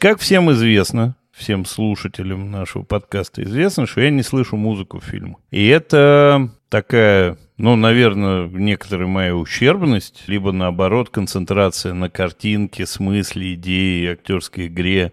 Как всем известно, всем слушателям нашего подкаста известно, что я не слышу музыку в фильмах. И это такая, ну, наверное, некоторая моя ущербность, либо наоборот концентрация на картинке, смысле, идее, актерской игре,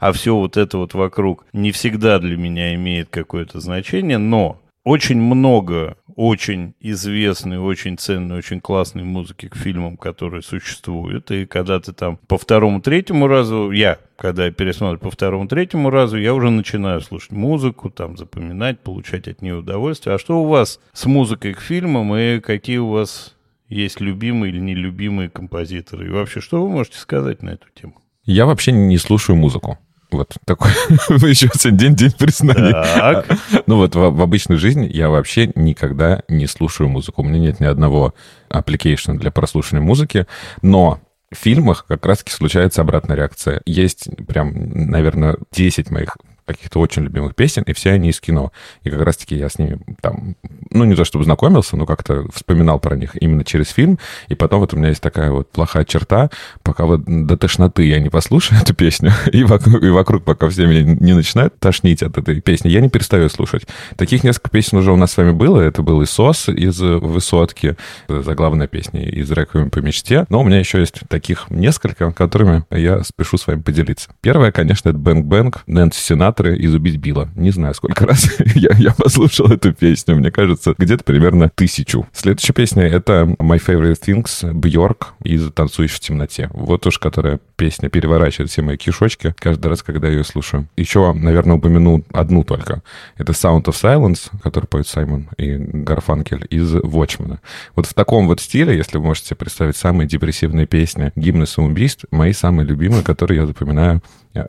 а все вот это вот вокруг не всегда для меня имеет какое-то значение, но очень много очень известной, очень ценной, очень классной музыки к фильмам, которые существуют. И когда ты там по второму-третьему разу, я, когда я пересматриваю по второму-третьему разу, я уже начинаю слушать музыку, там запоминать, получать от нее удовольствие. А что у вас с музыкой к фильмам и какие у вас есть любимые или нелюбимые композиторы? И вообще, что вы можете сказать на эту тему? Я вообще не слушаю музыку. Вот такой еще один день, день признаний. Так. Ну вот в, в обычной жизни я вообще никогда не слушаю музыку. У меня нет ни одного application для прослушивания музыки, но в фильмах как раз-таки случается обратная реакция. Есть прям, наверное, 10 моих каких-то очень любимых песен, и все они из кино. И как раз-таки я с ними там, ну, не то чтобы знакомился, но как-то вспоминал про них именно через фильм. И потом вот у меня есть такая вот плохая черта, пока вот до тошноты я не послушаю эту песню, и вокруг, и вокруг пока все меня не начинают тошнить от этой песни, я не перестаю слушать. Таких несколько песен уже у нас с вами было. Это был и «Сос» из «Высотки», заглавная песня из «Реквием по мечте». Но у меня еще есть таких несколько, которыми я спешу с вами поделиться. Первое, конечно, это «Бэнк Бэнк», Нэнси Синатра, Синатры из «Убить Билла». Не знаю, сколько раз я, я послушал эту песню. Мне кажется, где-то примерно тысячу. Следующая песня — это «My Favorite Things» Бьорк из «Танцуешь в темноте». Вот уж которая песня переворачивает все мои кишочки каждый раз, когда я ее слушаю. Еще, наверное, упомяну одну только. Это «Sound of Silence», который поет Саймон и Гарфанкель из «Watchmen». Вот в таком вот стиле, если вы можете представить самые депрессивные песни, гимны самоубийств, мои самые любимые, которые я запоминаю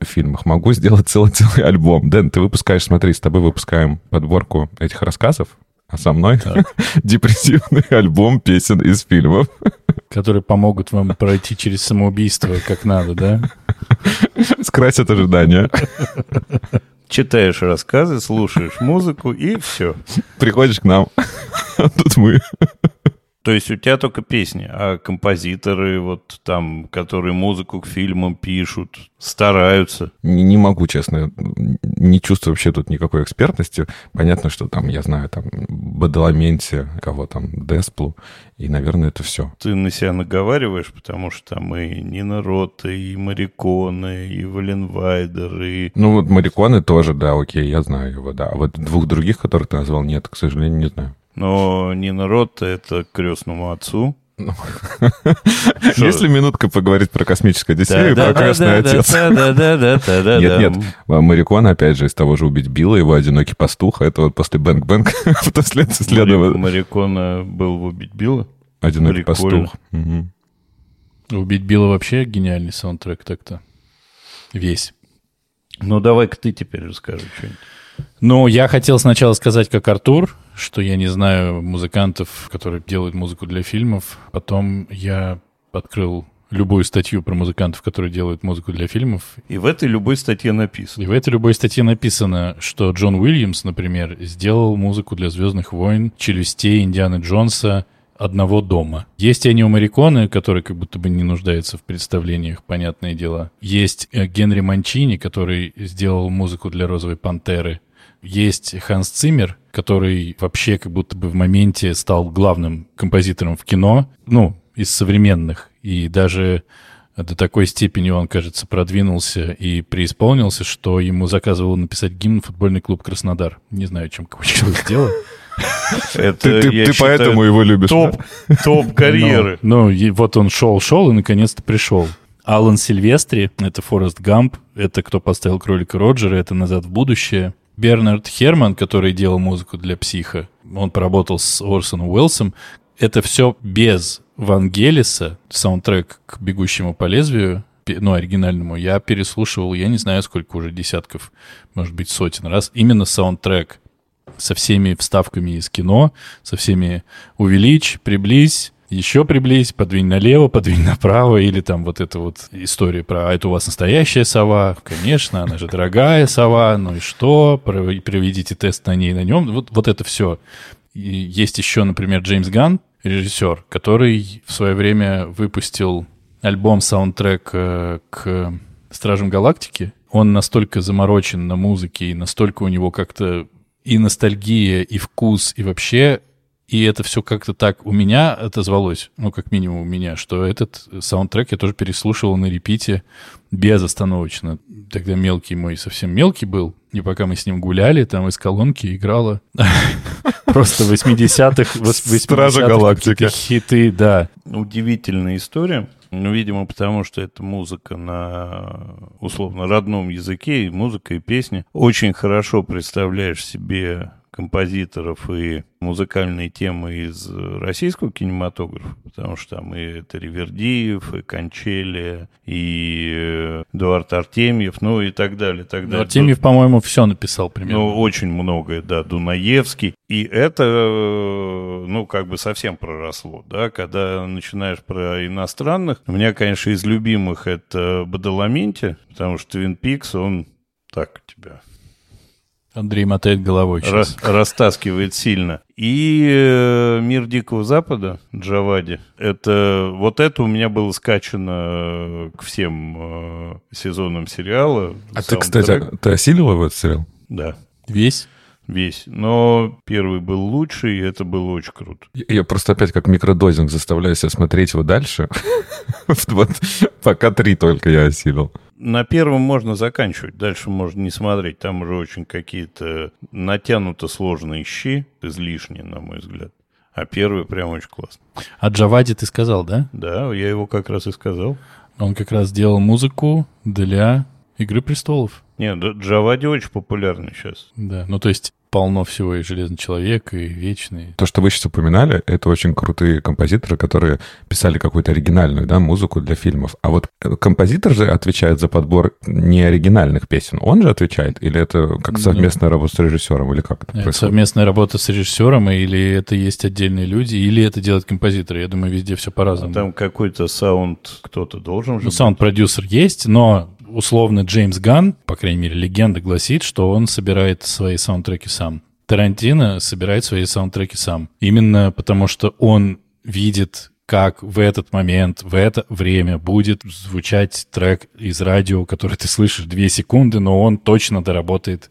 фильмах. Могу сделать целый-целый альбом. Дэн, ты выпускаешь, смотри, с тобой выпускаем подборку этих рассказов, а со мной депрессивный альбом песен из фильмов. Которые помогут вам пройти через самоубийство как надо, да? Скрасят ожидания. Читаешь рассказы, слушаешь музыку и все. Приходишь к нам. Тут мы. То есть у тебя только песни, а композиторы, вот там, которые музыку к фильмам пишут, стараются. Не, не могу, честно, не чувствую вообще тут никакой экспертности. Понятно, что там, я знаю, там, Бадаламенте, кого там, Десплу, и, наверное, это все. Ты на себя наговариваешь, потому что там и Нина Рота, и Мариконы, и Валенвайдер, и... Ну, вот Мариконы тоже, да, окей, я знаю его, да. А вот двух других, которых ты назвал, нет, к сожалению, не знаю. Но Нина Ротта — это крестному отцу. Если минутка поговорить про космическое Одиссею, про крестный отец. Нет, нет, Марикон, опять же, из того же «Убить Билла», его «Одинокий пастух», это вот после «Бэнк-Бэнк» следовало... Марикона был в «Убить Билла»? «Одинокий пастух». «Убить Билла» вообще гениальный саундтрек так-то. Весь. Ну, давай-ка ты теперь расскажи что-нибудь. Ну, я хотел сначала сказать, как Артур, что я не знаю музыкантов, которые делают музыку для фильмов. Потом я открыл любую статью про музыкантов, которые делают музыку для фильмов. И в этой любой статье написано. И в этой любой статье написано, что Джон Уильямс, например, сделал музыку для «Звездных войн», «Челюстей», «Индианы Джонса», одного дома. Есть Энио Мариконы, который как будто бы не нуждается в представлениях, понятное дело. Есть э, Генри Манчини, который сделал музыку для «Розовой пантеры». Есть Ханс Циммер, который вообще как будто бы в моменте стал главным композитором в кино, ну, из современных. И даже до такой степени он, кажется, продвинулся и преисполнился, что ему заказывал написать гимн футбольный клуб «Краснодар». Не знаю, чем дело. Это, ты ты, ты поэтому его любишь. Топ, да? топ карьеры. Ну, ну, вот он шел, шел и наконец-то пришел. Алан Сильвестри, это Форест Гамп, это кто поставил кролика Роджера, это «Назад в будущее». Бернард Херман, который делал музыку для «Психа», он поработал с Орсоном Уэллсом. Это все без Вангелиса, саундтрек к «Бегущему по лезвию», ну, оригинальному, я переслушивал, я не знаю, сколько уже десятков, может быть, сотен раз, именно саундтрек со всеми вставками из кино, со всеми увеличь, приблизь, еще приблизь, подвинь налево, подвинь направо, или там вот эта вот история про «а это у вас настоящая сова?» Конечно, она же дорогая сова, ну и что? Проведите тест на ней, на нем. Вот, вот это все. И есть еще, например, Джеймс Ганн, режиссер, который в свое время выпустил альбом-саундтрек э, к Стражем Галактики. Он настолько заморочен на музыке, и настолько у него как-то и ностальгия, и вкус, и вообще и это все как-то так у меня отозвалось, ну, как минимум у меня, что этот саундтрек я тоже переслушивал на репите безостановочно. Тогда мелкий мой совсем мелкий был, и пока мы с ним гуляли, там из колонки играла просто 80-х, Стража Галактики. хиты, да. Удивительная история. Ну, видимо, потому что это музыка на условно родном языке, и музыка, и песни. Очень хорошо представляешь себе композиторов и музыкальные темы из российского кинематографа, потому что там и это Ривердиев, и Кончели, и э, Эдуард Артемьев, ну и так далее, так далее. Артемьев, по-моему, все написал примерно. Ну, очень многое, да, Дунаевский. И это, э, ну, как бы совсем проросло, да, когда начинаешь про иностранных. У меня, конечно, из любимых это Бадаламенти, потому что Твин Пикс, он так тебя Андрей мотает головой сейчас. растаскивает сильно. И э, «Мир Дикого Запада» Джавади. Это, вот это у меня было скачано э, к всем э, сезонам сериала. А ты, кстати, ты осилил его этот сериал? Да. Весь? Весь. Но первый был лучший, и это было очень круто. Я просто опять как микродозинг заставляю себя смотреть его дальше. Вот пока три только я осилил на первом можно заканчивать, дальше можно не смотреть. Там уже очень какие-то натянуто сложные щи, излишние, на мой взгляд. А первый прям очень классный. А Джавади ты сказал, да? Да, я его как раз и сказал. Он как раз делал музыку для «Игры престолов». Нет, Джавади очень популярный сейчас. Да, ну то есть полно всего, и «Железный человек», и «Вечный». То, что вы сейчас упоминали, это очень крутые композиторы, которые писали какую-то оригинальную да, музыку для фильмов. А вот э, композитор же отвечает за подбор не оригинальных песен. Он же отвечает? Или это как ну, совместная ну, работа с режиссером? Или как это, это происходит? совместная работа с режиссером, или это есть отдельные люди, или это делает композитор. Я думаю, везде все по-разному. А там какой-то саунд кто-то должен же Ну, саунд-продюсер есть, но условно Джеймс Ган, по крайней мере, легенда гласит, что он собирает свои саундтреки сам. Тарантино собирает свои саундтреки сам. Именно потому, что он видит как в этот момент, в это время будет звучать трек из радио, который ты слышишь две секунды, но он точно доработает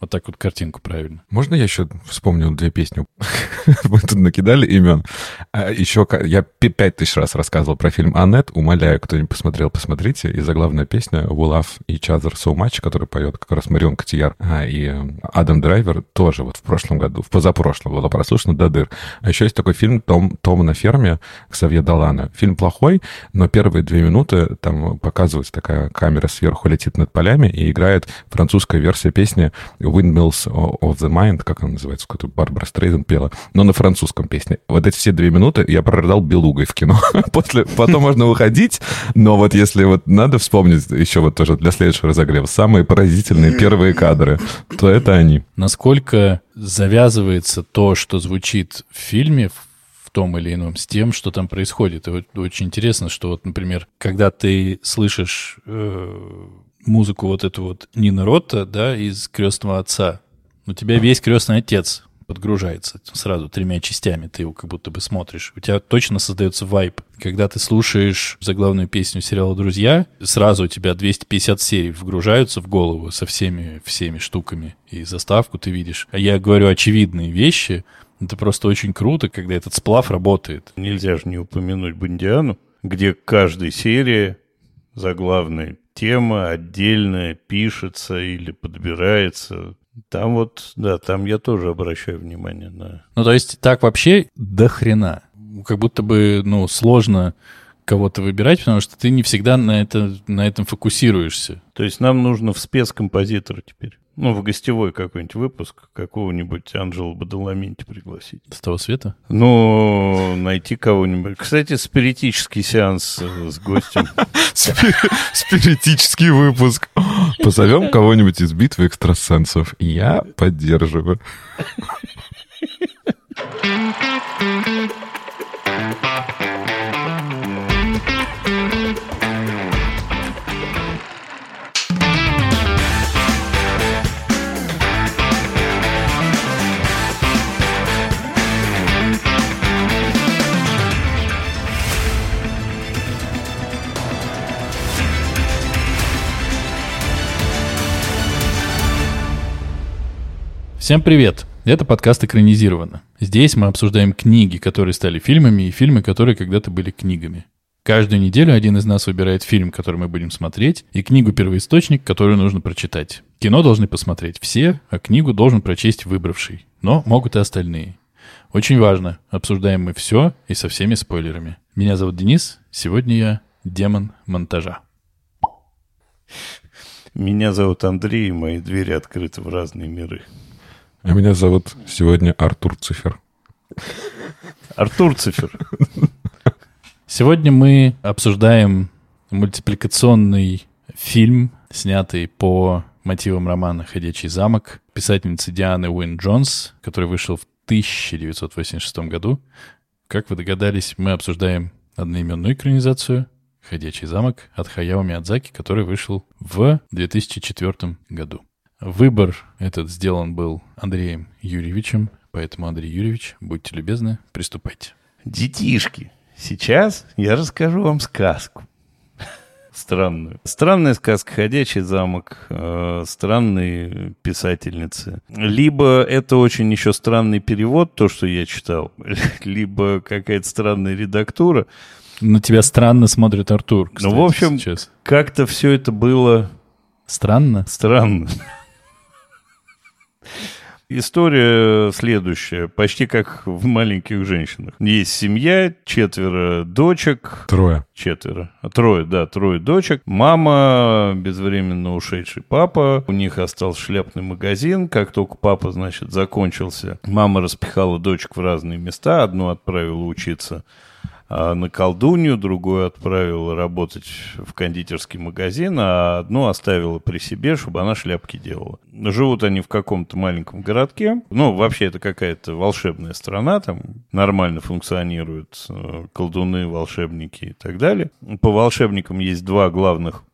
вот так вот картинку правильно. Можно я еще вспомню две песни? Мы тут накидали имен. А еще я пять тысяч раз рассказывал про фильм «Аннет». Умоляю, кто не посмотрел, посмотрите. И заглавная песня «We love each other so much», которую поет как раз Марион Котияр а, и э, Адам Драйвер, тоже вот в прошлом году, в позапрошлом было прослушано до дыр. А еще есть такой фильм «Том, Том на ферме» Ксавье Далана. Фильм плохой, но первые две минуты там показывается такая камера сверху летит над полями и играет французская версия песни Windmills of the Mind, как она называется, какую-то Барбара Стрейзен пела, но на французском песне. Вот эти все две минуты я прорыдал белугой в кино. После, потом можно выходить, но вот если вот надо вспомнить еще вот тоже для следующего разогрева самые поразительные первые кадры, то это они. Насколько завязывается то, что звучит в фильме, в том или ином, с тем, что там происходит. И вот очень интересно, что вот, например, когда ты слышишь э, музыку вот эту вот Нина Ротта, да, из «Крестного отца». У тебя весь «Крестный отец» подгружается сразу тремя частями, ты его как будто бы смотришь. У тебя точно создается вайп. Когда ты слушаешь заглавную песню сериала «Друзья», сразу у тебя 250 серий вгружаются в голову со всеми, всеми штуками. И заставку ты видишь. А я говорю очевидные вещи. Это просто очень круто, когда этот сплав работает. Нельзя же не упомянуть Бондиану, где каждая серия заглавной тема отдельно пишется или подбирается. Там вот, да, там я тоже обращаю внимание на... Ну, то есть так вообще до хрена. Как будто бы, ну, сложно кого-то выбирать, потому что ты не всегда на, это, на этом фокусируешься. То есть нам нужно в спецкомпозитора теперь. Ну, в гостевой какой-нибудь выпуск какого-нибудь Анжела Бадаламинти пригласить. С того света? Ну, найти кого-нибудь. Кстати, спиритический сеанс с гостем. Спиритический выпуск. Позовем кого-нибудь из битвы экстрасенсов. Я поддерживаю. Всем привет! Это подкаст «Экранизировано». Здесь мы обсуждаем книги, которые стали фильмами, и фильмы, которые когда-то были книгами. Каждую неделю один из нас выбирает фильм, который мы будем смотреть, и книгу-первоисточник, которую нужно прочитать. Кино должны посмотреть все, а книгу должен прочесть выбравший. Но могут и остальные. Очень важно, обсуждаем мы все и со всеми спойлерами. Меня зовут Денис, сегодня я демон монтажа. Меня зовут Андрей, и мои двери открыты в разные миры. А меня зовут сегодня Артур Цифер. Артур Цифер. Сегодня мы обсуждаем мультипликационный фильм, снятый по мотивам романа «Ходячий замок» писательницы Дианы Уин Джонс, который вышел в 1986 году. Как вы догадались, мы обсуждаем одноименную экранизацию «Ходячий замок» от Хаяо Миядзаки, который вышел в 2004 году. Выбор этот сделан был Андреем Юрьевичем, поэтому, Андрей Юрьевич, будьте любезны, приступайте. Детишки, сейчас я расскажу вам сказку. Странную. Странная сказка «Ходячий замок», э, странные писательницы. Либо это очень еще странный перевод, то, что я читал, либо какая-то странная редактура. На тебя странно смотрит Артур, кстати, Ну, в общем, как-то все это было... Странно? Странно. История следующая, почти как в «Маленьких женщинах». Есть семья, четверо дочек. Трое. Четверо. Трое, да, трое дочек. Мама, безвременно ушедший папа. У них остался шляпный магазин. Как только папа, значит, закончился, мама распихала дочек в разные места. Одну отправила учиться а, на колдунью, другую отправила работать в кондитерский магазин, а одну оставила при себе, чтобы она шляпки делала. Живут они в каком-то маленьком городке. Ну, вообще это какая-то волшебная страна, там нормально функционируют э, колдуны, волшебники и так далее. По волшебникам есть два главных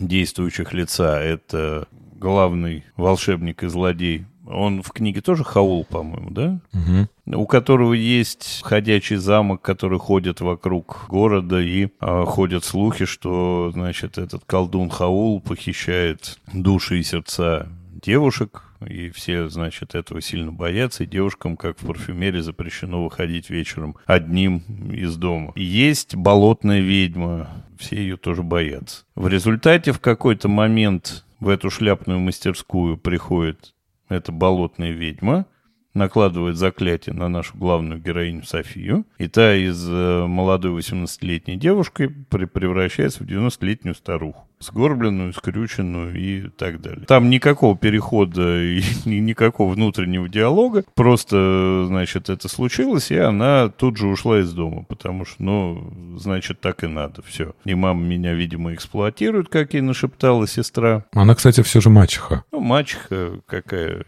действующих лица. Это главный волшебник и злодей он в книге тоже Хаул, по-моему, да? Угу. У которого есть ходячий замок, который ходит вокруг города, и а, ходят слухи, что, значит, этот колдун Хаул похищает души и сердца девушек, и все, значит, этого сильно боятся, и девушкам, как в парфюмерии, запрещено выходить вечером одним из дома. есть болотная ведьма, все ее тоже боятся. В результате в какой-то момент в эту шляпную мастерскую приходит это болотная ведьма, накладывает заклятие на нашу главную героиню Софию, и та из э, молодой 18-летней девушки превращается в 90-летнюю старуху. Сгорбленную, скрюченную и так далее. Там никакого перехода и никакого внутреннего диалога. Просто, значит, это случилось, и она тут же ушла из дома, потому что, ну, значит, так и надо. Все. И мама меня, видимо, эксплуатирует, как ей нашептала сестра. Она, кстати, все же мачеха. Ну, мачеха какая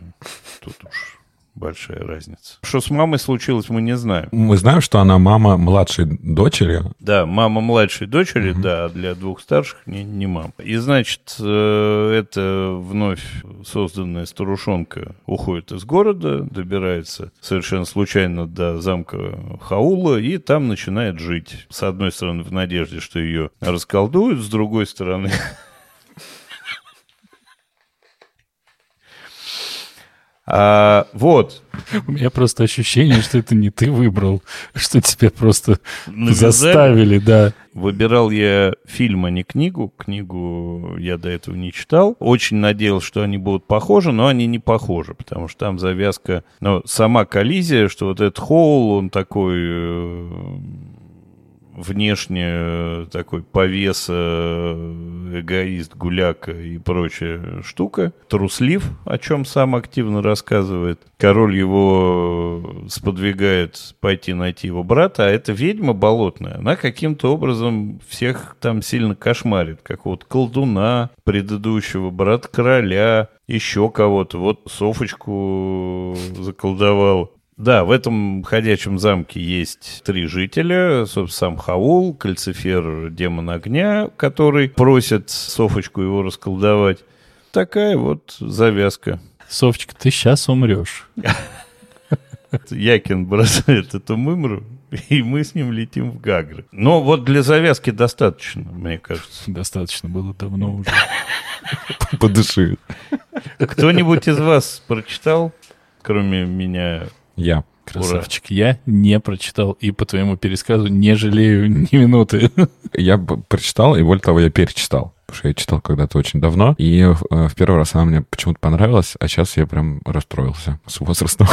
тут уж большая разница. Что с мамой случилось, мы не знаем. Мы знаем, что она мама младшей дочери. Да, мама младшей дочери, угу. да, а для двух старших не, не мама. И, значит, э, это вновь созданная старушонка уходит из города, добирается совершенно случайно до замка Хаула, и там начинает жить. С одной стороны, в надежде, что ее расколдуют, с другой стороны... А, вот. У меня просто ощущение, что это не ты выбрал, что тебя просто Навязали. заставили, да. Выбирал я фильм, а не книгу. Книгу я до этого не читал. Очень надеялся, что они будут похожи, но они не похожи, потому что там завязка... Ну, сама коллизия, что вот этот Хоул, он такой э, внешне э, такой повес, э, эгоист, гуляка и прочая штука. Труслив, о чем сам активно рассказывает. Король его сподвигает пойти найти его брата, а эта ведьма болотная, она каким-то образом всех там сильно кошмарит, как вот колдуна предыдущего, брат короля, еще кого-то. Вот Софочку заколдовал. Да, в этом ходячем замке есть три жителя. Собственно, сам Хаул, Кальцифер, демон огня, который просит Софочку его расколдовать. Такая вот завязка. Софочка, ты сейчас умрешь. Якин бросает эту мымру, и мы с ним летим в Гагры. Но вот для завязки достаточно, мне кажется. Достаточно было давно уже. Подыши. Кто-нибудь из вас прочитал, кроме меня? Я. Красавчик. Ура. Я не прочитал и по твоему пересказу не жалею ни минуты. Я прочитал, и более того, я перечитал потому что я читал когда-то очень давно, и э, в первый раз она мне почему-то понравилась, а сейчас я прям расстроился с возрастом.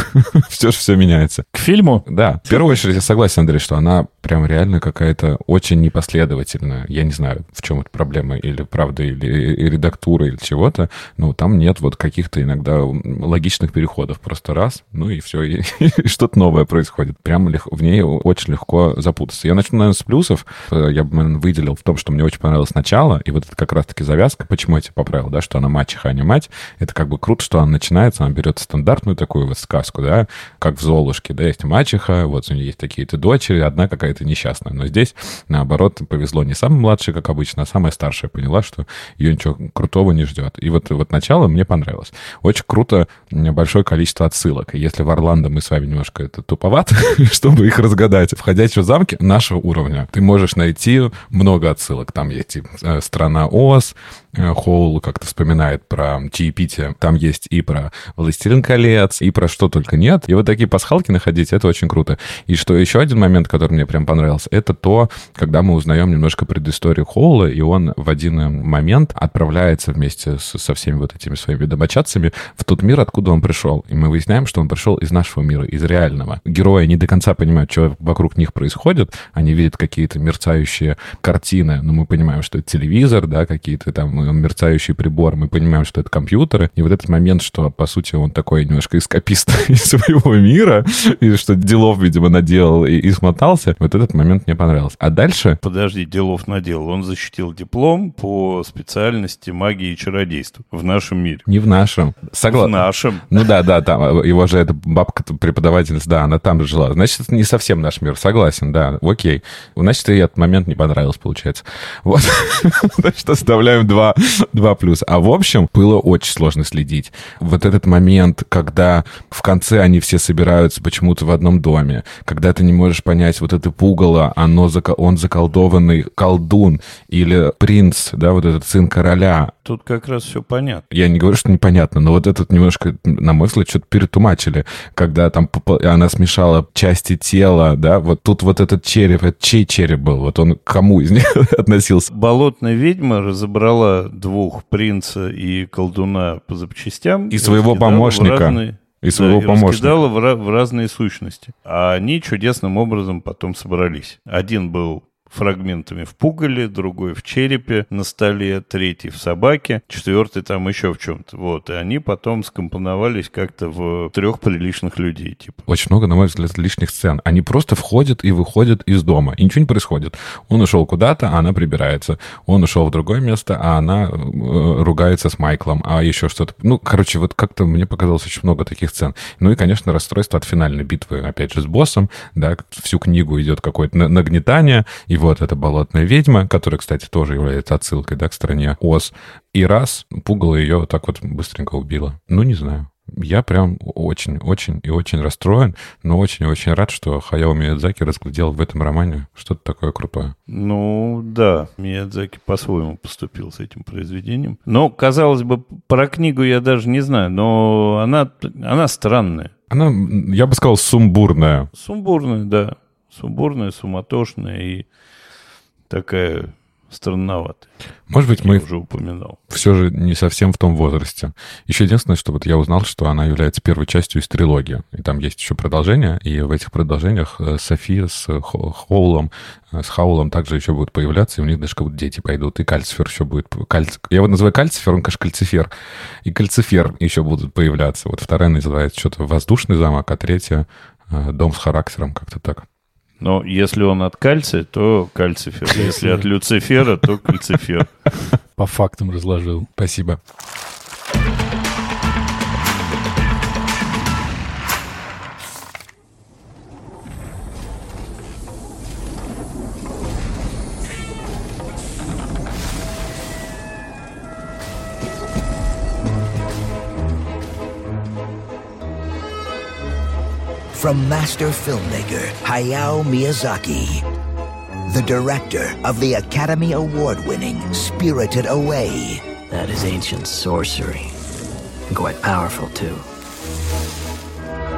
все же все меняется. К фильму? Да. В первую очередь я согласен, Андрей, что она прям реально какая-то очень непоследовательная. Я не знаю, в чем это проблема, или правда, или, или редактура, или чего-то, но там нет вот каких-то иногда логичных переходов. Просто раз, ну и все, и, и что-то новое происходит. Прям лег, в ней очень легко запутаться. Я начну, наверное, с плюсов. Э, я бы, наверное, выделил в том, что мне очень понравилось начало, и вот это как как раз-таки завязка, почему я тебя поправил, да, что она мачеха, а не мать. Это как бы круто, что она начинается, она берет стандартную такую вот сказку, да, как в Золушке, да, есть мачеха, вот у нее есть такие-то дочери, одна какая-то несчастная. Но здесь, наоборот, повезло не самой младшей, как обычно, а самая старшая поняла, что ее ничего крутого не ждет. И вот, вот начало мне понравилось. Очень круто большое количество отсылок. Если в Орландо мы с вами немножко это туповато, чтобы их разгадать, в «Ходячем замке» нашего уровня ты можешь найти много отсылок. Там есть и э, страна ОС, Э, Хоул как-то вспоминает про чаепитие. Там есть и про «Властелин колец», и про что только нет. И вот такие пасхалки находить, это очень круто. И что еще один момент, который мне прям понравился, это то, когда мы узнаем немножко предысторию Хоула, и он в один момент отправляется вместе с, со всеми вот этими своими домочадцами в тот мир, откуда он пришел. И мы выясняем, что он пришел из нашего мира, из реального. Герои не до конца понимают, что вокруг них происходит. Они видят какие-то мерцающие картины, но мы понимаем, что это телевизор, да, какие-то там мерцающий прибор, мы понимаем, что это компьютеры. И вот этот момент, что, по сути, он такой немножко эскапист из своего мира, и что делов, видимо, наделал и, и смотался, вот этот момент мне понравился. А дальше... Подожди, делов наделал. Он защитил диплом по специальности магии и чародейства в нашем мире. Не в нашем. Согласен. В нашем. Ну да, да, там. Его же эта бабка преподавательница, да, она там жила. Значит, это не совсем наш мир. Согласен, да. Окей. Значит, и этот момент не понравился, получается. Вот. Значит, оставляем два 2 плюс. А в общем, было очень сложно следить. Вот этот момент, когда в конце они все собираются почему-то в одном доме, когда ты не можешь понять, вот это пугало, оно, он заколдованный колдун или принц, да, вот этот сын короля. Тут как раз все понятно. Я не говорю, что непонятно, но вот этот немножко, на мой взгляд, что-то перетумачили, когда там она смешала части тела, да, вот тут вот этот череп, это чей череп был, вот он к кому из них относился? Болотная ведьма разобрала двух принца и колдуна по запчастям. И своего помощника. Разные... И своего да, помощника. раскидала в, в разные сущности. А они чудесным образом потом собрались. Один был фрагментами в пугале, другой в черепе на столе, третий в собаке, четвертый там еще в чем-то. Вот. И они потом скомпоновались как-то в трех приличных людей. Типа. Очень много, на мой взгляд, лишних сцен. Они просто входят и выходят из дома. И ничего не происходит. Он ушел куда-то, а она прибирается. Он ушел в другое место, а она э, ругается с Майклом, а еще что-то. Ну, короче, вот как-то мне показалось очень много таких сцен. Ну и, конечно, расстройство от финальной битвы, опять же, с боссом. Да, всю книгу идет какое-то нагнетание, и вот эта болотная ведьма, которая, кстати, тоже является отсылкой, да, к стране Оз. И раз пугало ее вот так вот быстренько убило. Ну, не знаю. Я прям очень-очень и очень расстроен, но очень и очень рад, что Хаяо Миядзаки разглядел в этом романе что-то такое крутое. Ну, да, Миядзаки по-своему поступил с этим произведением. Но, казалось бы, про книгу я даже не знаю, но она, она странная. Она, я бы сказал, сумбурная. Сумбурная, да. Сумбурная, суматошная и такая странноватая. Может быть, мы уже упоминал. все же не совсем в том возрасте. Еще единственное, что вот я узнал, что она является первой частью из трилогии. И там есть еще продолжение, и в этих продолжениях э, София с Хоулом, э, с Хаулом также еще будут появляться, и у них даже как будто дети пойдут, и Кальцифер еще будет... Кальц... Я его называю Кальцифер, он, конечно, Кальцифер. И Кальцифер еще будут появляться. Вот вторая называется что-то «Воздушный замок», а третья э, «Дом с характером», как-то так. Но если он от кальция, то кальцифер. Если от люцифера, то кальцифер. По фактам разложил. Спасибо. From master filmmaker Hayao Miyazaki, the director of the Academy Award winning Spirited Away. That is ancient sorcery. quite powerful too.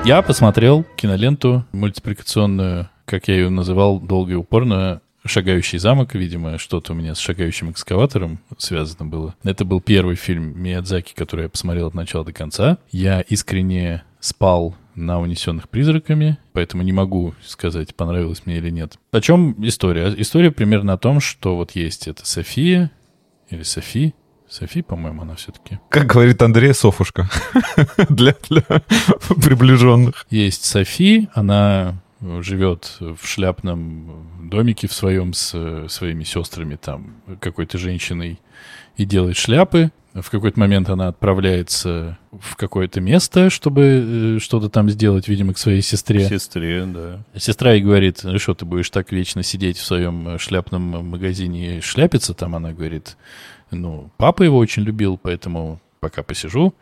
Я посмотрел киноленту мультипликационную, как я ее называл долго и упорно, «Шагающий замок», видимо, что-то у меня с «Шагающим экскаватором» связано было. Это был первый фильм Миядзаки, который я посмотрел от начала до конца. Я искренне спал на «Унесенных призраками», поэтому не могу сказать, понравилось мне или нет. О чем история? История примерно о том, что вот есть эта София, или Софи, Софи, по-моему, она все-таки. Как говорит Андрей, Софушка. для, для приближенных. Есть Софи, она живет в шляпном домике в своем с своими сестрами, там, какой-то женщиной, и делает шляпы. В какой-то момент она отправляется в какое-то место, чтобы э, что-то там сделать, видимо, к своей сестре. Сестре, да. Сестра ей говорит, ну что, ты будешь так вечно сидеть в своем шляпном магазине и шляпиться там? Она говорит, ну, папа его очень любил, поэтому пока посижу.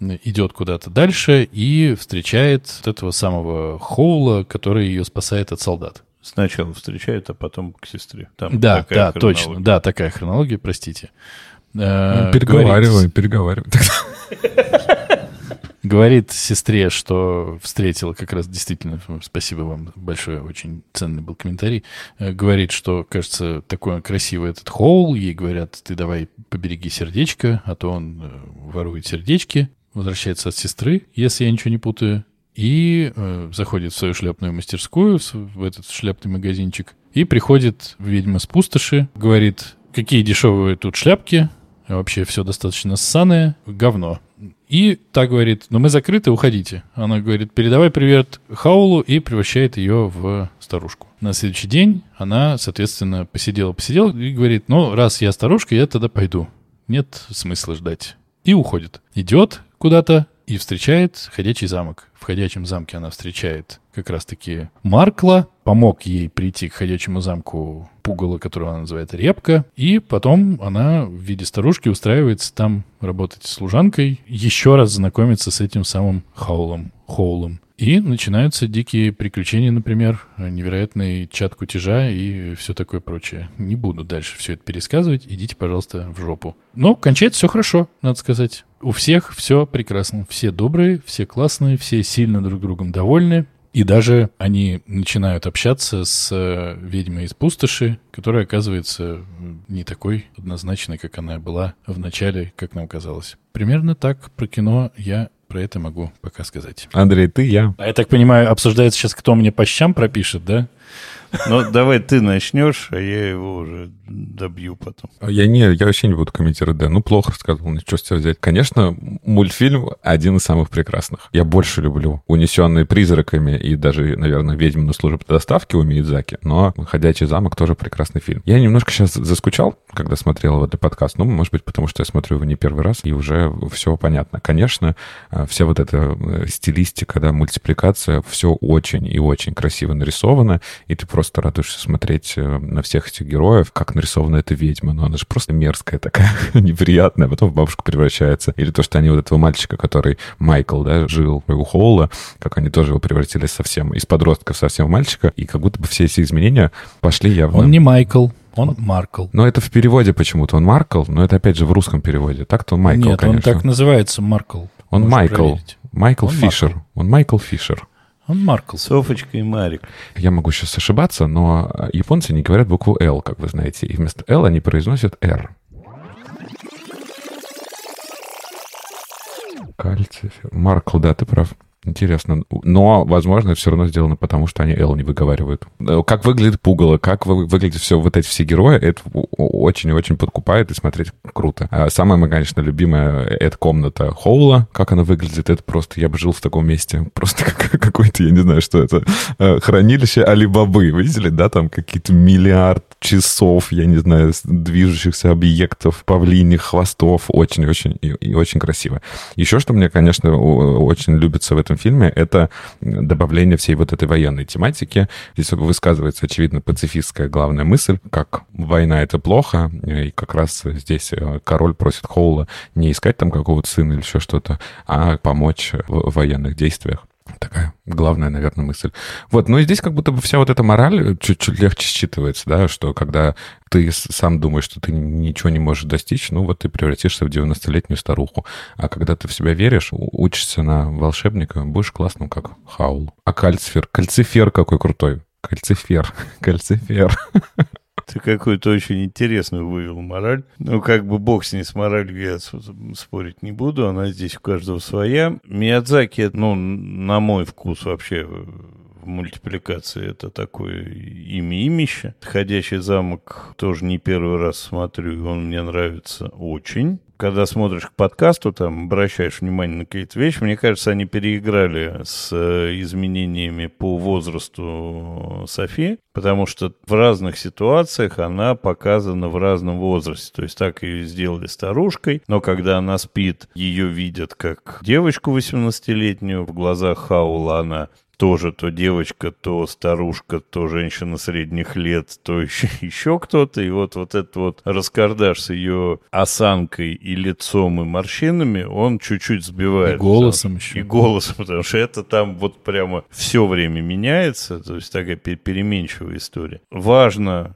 Идет куда-то дальше и встречает вот этого самого Хоула, который ее спасает от солдат. Сначала встречает, а потом к сестре. Там да, да, точно. Да, такая хронология, простите. Э, переговаривай, переговаривай. Говорит сестре, что встретила как раз действительно, спасибо вам большое, очень ценный был комментарий. Э, говорит, что, кажется, такой красивый этот холл. Ей говорят, ты давай побереги сердечко, а то он э, ворует сердечки. Возвращается от сестры, если я ничего не путаю. И э, заходит в свою шляпную мастерскую, в, этот шляпный магазинчик. И приходит, видимо, с пустоши. Говорит, какие дешевые тут шляпки. Вообще все достаточно ссаное. Говно. И так говорит, ну мы закрыты, уходите. Она говорит, передавай привет Хаулу и превращает ее в старушку. На следующий день она, соответственно, посидела-посидела и говорит, ну раз я старушка, я тогда пойду. Нет смысла ждать. И уходит. Идет куда-то и встречает ходячий замок. В ходячем замке она встречает как раз-таки Маркла, помог ей прийти к ходячему замку пугало, которого она называет Репка, и потом она в виде старушки устраивается там работать служанкой, еще раз знакомиться с этим самым Хаулом, Хоулом. И начинаются дикие приключения, например, невероятный чат кутежа и все такое прочее. Не буду дальше все это пересказывать, идите, пожалуйста, в жопу. Но кончается все хорошо, надо сказать. У всех все прекрасно. Все добрые, все классные, все сильно друг другом довольны. И даже они начинают общаться с э, ведьмой из пустоши, которая оказывается не такой однозначной, как она была в начале, как нам казалось. Примерно так про кино я про это могу пока сказать. Андрей, ты, я. А я так понимаю, обсуждается сейчас, кто мне по щам пропишет, да? Ну, давай ты начнешь, а я его уже добью потом. Я не, я вообще не буду комментировать, да. Ну, плохо сказал, ну, что с тебя взять. Конечно, мультфильм один из самых прекрасных. Я больше люблю «Унесенные призраками» и даже, наверное, «Ведьму на службе доставки» у Миядзаки, но «Ходячий замок» тоже прекрасный фильм. Я немножко сейчас заскучал, когда смотрел этот подкаст, ну, может быть, потому что я смотрю его не первый раз, и уже все понятно. Конечно, э, вся вот эта э, стилистика, да, мультипликация, все очень и очень красиво нарисовано, и ты просто радуешься смотреть э, на всех этих героев, как нарисована эта ведьма. Но она же просто мерзкая такая, неприятная, а потом в бабушку превращается. Или то, что они вот этого мальчика, который Майкл, да, жил у Холла, как они тоже его превратили совсем из подростка совсем в мальчика, и как будто бы все эти изменения пошли явно. Он не Майкл. Он Маркл. Но это в переводе почему-то. Он Маркл, но это опять же в русском переводе. Так-то он Майкл, Нет, конечно. он так называется, Маркл. Он Майкл. Проверить. Майкл он Фишер. Маркл. Он Майкл Фишер. Он Маркл. Софочка и Марик. Я могу сейчас ошибаться, но японцы не говорят букву «Л», как вы знаете. И вместо «Л» они произносят «Р». Кальций. Маркл, да, ты прав. Интересно. Но, возможно, это все равно сделано потому, что они Эл не выговаривают. Э, как выглядит пугало, как выглядят все вот эти все герои, это очень и очень подкупает и смотреть круто. А самая моя, конечно, любимая — это комната Хоула. Как она выглядит, это просто... Я бы жил в таком месте. Просто как, какой-то, я не знаю, что это, э, хранилище Алибабы. Видели, да? Там какие-то миллиард часов, я не знаю, движущихся объектов, павлиних хвостов. Очень-очень и, и очень красиво. Еще что мне, конечно, очень любится в этом фильме, это добавление всей вот этой военной тематики. Здесь высказывается, очевидно, пацифистская главная мысль, как война — это плохо, и как раз здесь э, король просит Хоула не искать там какого-то сына или еще что-то, а помочь в военных действиях. Такая главная, наверное, мысль. Вот, но здесь как будто бы вся вот эта мораль чуть-чуть легче считывается, да, что когда ты сам думаешь, что ты ничего не можешь достичь, ну вот ты превратишься в 90-летнюю старуху. А когда ты в себя веришь, учишься на волшебника, будешь классным, как Хаул. А кальцифер? Кальцифер какой крутой. Кальцифер. Кальцифер. Ты какую-то очень интересную вывел мораль. Ну, как бы бог с ней, с моралью я спорить не буду, она здесь у каждого своя. Миядзаки, ну, на мой вкус вообще в мультипликации это такое имя-имище. «Ходячий замок» тоже не первый раз смотрю, и он мне нравится очень когда смотришь к подкасту, там, обращаешь внимание на какие-то вещи, мне кажется, они переиграли с э, изменениями по возрасту Софи, потому что в разных ситуациях она показана в разном возрасте. То есть так ее сделали старушкой, но когда она спит, ее видят как девочку 18-летнюю, в глазах Хаула она тоже то девочка, то старушка, то женщина средних лет, то еще, еще кто-то. И вот, вот этот вот раскардаш с ее осанкой и лицом и морщинами, он чуть-чуть сбивает. И голосом еще. И голосом, потому что это там вот прямо все время меняется, то есть такая переменчивая история. Важно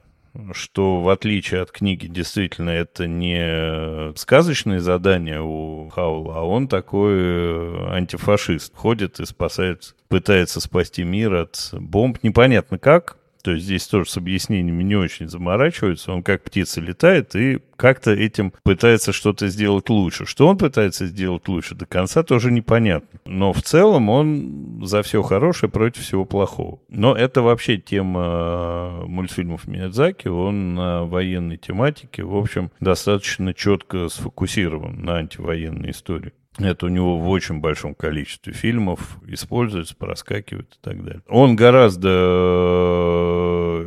что в отличие от книги действительно это не сказочные задания у Хаула, а он такой э, антифашист. Ходит и спасает, пытается спасти мир от бомб. Непонятно как, то есть здесь тоже с объяснениями не очень заморачиваются. Он как птица летает и как-то этим пытается что-то сделать лучше. Что он пытается сделать лучше, до конца тоже непонятно. Но в целом он за все хорошее против всего плохого. Но это вообще тема э, мультфильмов Миядзаки. Он на военной тематике, в общем, достаточно четко сфокусирован на антивоенной истории. Это у него в очень большом количестве фильмов используется, проскакивает и так далее. Он гораздо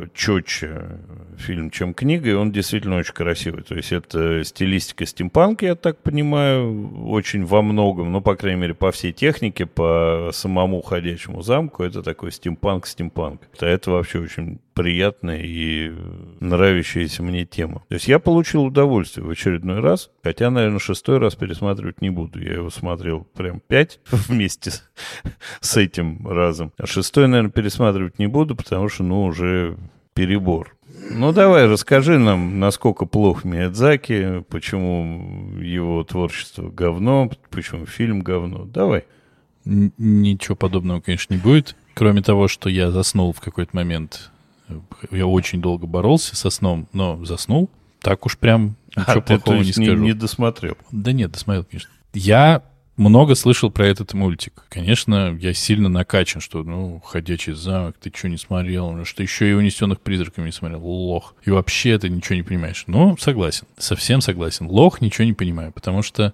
э, четче фильм, чем книга, и он действительно очень красивый. То есть это стилистика стимпанка, я так понимаю, очень во многом, ну, по крайней мере, по всей технике, по самому ходячему замку, это такой стимпанк-стимпанк. Это вообще очень приятная и нравящаяся мне тема. То есть я получил удовольствие в очередной раз, хотя, наверное, шестой раз пересматривать не буду. Я его смотрел прям пять вместе с, с этим разом. А шестой, наверное, пересматривать не буду, потому что, ну, уже перебор. Ну, давай, расскажи нам, насколько плох Миядзаки, почему его творчество говно, почему фильм говно. Давай. Ничего подобного, конечно, не будет. Кроме того, что я заснул в какой-то момент я очень долго боролся со сном, но заснул. Так уж прям а, ничего а, плохого ты, не скажу. Не, не досмотрел? Да нет, досмотрел, конечно. Я много слышал про этот мультик. Конечно, я сильно накачан, что, ну, «Ходячий замок», ты что не смотрел? Ну, что еще и «Унесенных призраками» не смотрел? Лох. И вообще ты ничего не понимаешь. Ну, согласен. Совсем согласен. Лох ничего не понимаю, потому что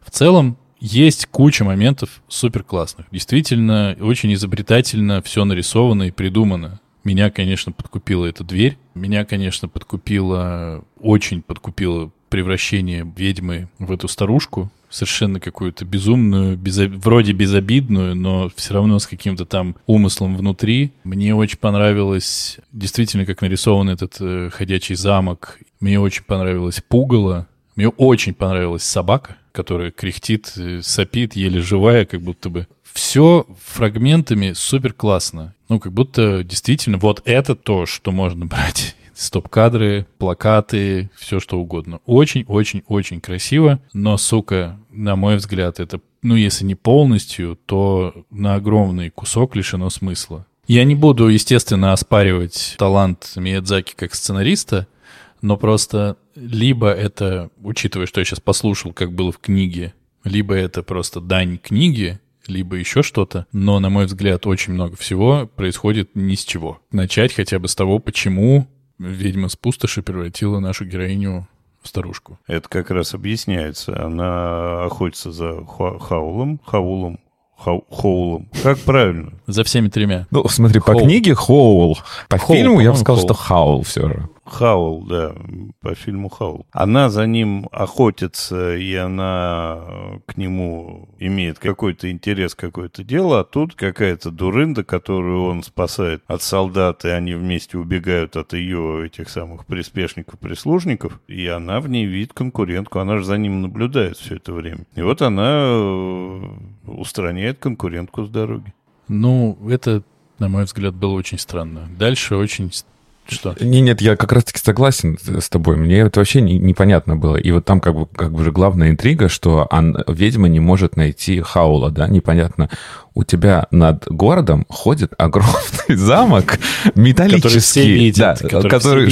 в целом есть куча моментов супер классных. Действительно, очень изобретательно все нарисовано и придумано. Меня, конечно, подкупила эта дверь. Меня, конечно, подкупила, очень подкупило превращение ведьмы в эту старушку. Совершенно какую-то безумную, безо... вроде безобидную, но все равно с каким-то там умыслом внутри. Мне очень понравилось, действительно, как нарисован этот э, ходячий замок. Мне очень понравилось пугало. Мне очень понравилась собака, которая кряхтит, э, сопит, еле живая, как будто бы все фрагментами супер классно. Ну, как будто действительно вот это то, что можно брать. Стоп-кадры, плакаты, все что угодно. Очень-очень-очень красиво, но, сука, на мой взгляд, это, ну, если не полностью, то на огромный кусок лишено смысла. Я не буду, естественно, оспаривать талант Миядзаки как сценариста, но просто либо это, учитывая, что я сейчас послушал, как было в книге, либо это просто дань книге, либо еще что-то. Но, на мой взгляд, очень много всего происходит ни с чего. Начать хотя бы с того, почему ведьма с пустоши превратила нашу героиню в старушку. Это как раз объясняется. Она охотится за Хаулом, Хаулом, Хоулом. Как правильно? За всеми тремя. Ну, смотри, Хоул. по книге Хоул. По Хоул, фильму я бы сказал, Хоул. что Хаул все же. Хаул, да, по фильму Хаул. Она за ним охотится, и она к нему имеет какой-то интерес, какое-то дело, а тут какая-то дурында, которую он спасает от солдат, и они вместе убегают от ее этих самых приспешников-прислужников, и она в ней видит конкурентку, она же за ним наблюдает все это время. И вот она э, устраняет конкурентку с дороги. Ну, это, на мой взгляд, было очень странно. Дальше очень что? Не, нет, я как раз-таки согласен с тобой. Мне это вообще не, непонятно было. И вот там как бы, как бы же главная интрига, что он, ведьма не может найти Хаула, да, непонятно у тебя над городом ходит огромный замок металлический, видят, да, который, который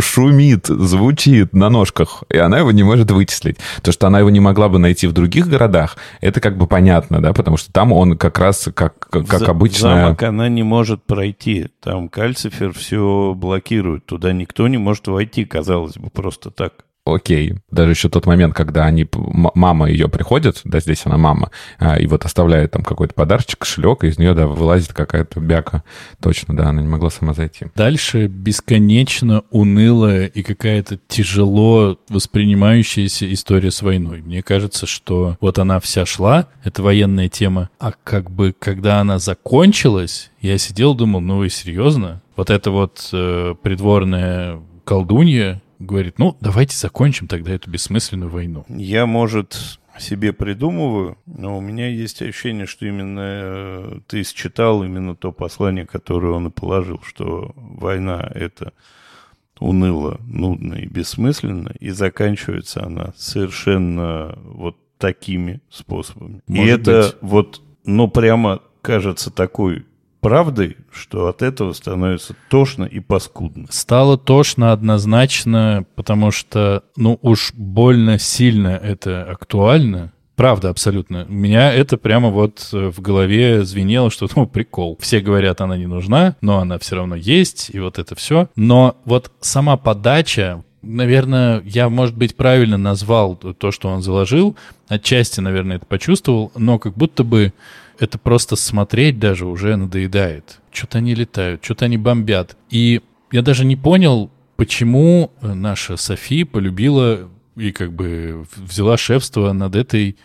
шумит, звучит на ножках, и она его не может вычислить. То, что она его не могла бы найти в других городах, это как бы понятно, да, потому что там он как раз как, как За, обычно... Замок она не может пройти, там кальцифер все блокирует, туда никто не может войти, казалось бы, просто так окей. Даже еще тот момент, когда они, мама ее приходит, да, здесь она мама, а, и вот оставляет там какой-то подарочек, кошелек, и из нее, да, вылазит какая-то бяка. Точно, да, она не могла сама зайти. Дальше бесконечно унылая и какая-то тяжело воспринимающаяся история с войной. Мне кажется, что вот она вся шла, это военная тема, а как бы когда она закончилась, я сидел, думал, ну вы серьезно? Вот это вот э, придворная колдунья, говорит, ну, давайте закончим тогда эту бессмысленную войну. Я, может, себе придумываю, но у меня есть ощущение, что именно э, ты считал именно то послание, которое он и положил, что война — это уныло, нудно и бессмысленно, и заканчивается она совершенно вот такими способами. Может и это быть. вот, ну, прямо кажется такой правдой, что от этого становится тошно и паскудно. Стало тошно однозначно, потому что, ну уж больно сильно это актуально. Правда, абсолютно. У меня это прямо вот э, в голове звенело, что, ну, прикол. Все говорят, она не нужна, но она все равно есть, и вот это все. Но вот сама подача, наверное, я, может быть, правильно назвал то, что он заложил. Отчасти, наверное, это почувствовал, но как будто бы это просто смотреть даже уже надоедает. Что-то они летают, что-то они бомбят. И я даже не понял, почему наша Софи полюбила и как бы взяла шефство над этой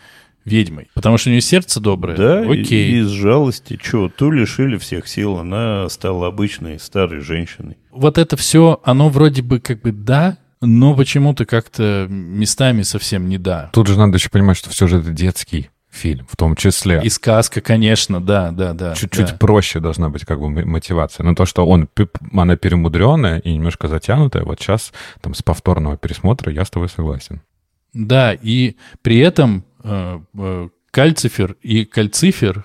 ведьмой. Потому что у нее сердце доброе. Да, Окей. И, и из жалости. Что, ту лишили всех сил, она стала обычной старой женщиной. Вот это все, оно вроде бы как бы да, но почему-то как-то местами совсем не да. Тут же надо еще понимать, что все же это детский фильм, в том числе. И сказка, конечно, да, да, да. Чуть-чуть да. проще должна быть как бы мотивация. Но то, что он, она перемудренная и немножко затянутая, вот сейчас там с повторного пересмотра я с тобой согласен. Да, и при этом э, э, кальцифер и кальцифер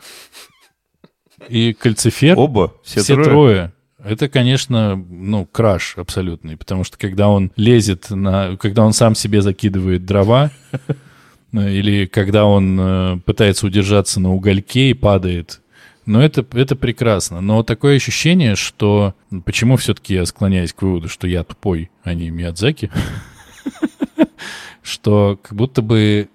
и кальцифер... Оба, все, все трое. трое. Это, конечно, ну, краш абсолютный, потому что когда он лезет на... Когда он сам себе закидывает дрова, или когда он э, пытается удержаться на угольке и падает. Но это, это прекрасно. Но такое ощущение, что... Почему все-таки я склоняюсь к выводу, что я тупой, а не Миядзаки? Что как будто бы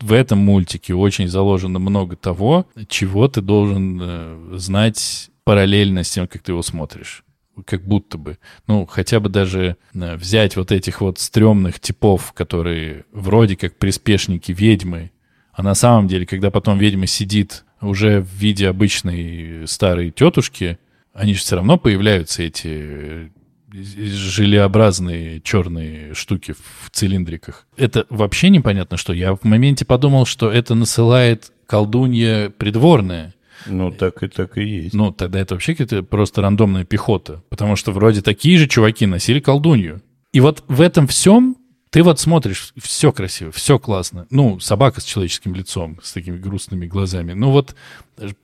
в этом мультике очень заложено много того, чего ты должен э, знать параллельно с тем, как ты его смотришь как будто бы. Ну, хотя бы даже э, взять вот этих вот стрёмных типов, которые вроде как приспешники ведьмы, а на самом деле, когда потом ведьма сидит уже в виде обычной старой тетушки, они же все равно появляются, эти э, желеобразные черные штуки в цилиндриках. Это вообще непонятно что. Я в моменте подумал, что это насылает колдунья придворная. Ну, так и так и есть. Ну, тогда это вообще какая-то просто рандомная пехота. Потому что вроде такие же чуваки носили колдунью. И вот в этом всем ты вот смотришь, все красиво, все классно. Ну, собака с человеческим лицом, с такими грустными глазами. Ну вот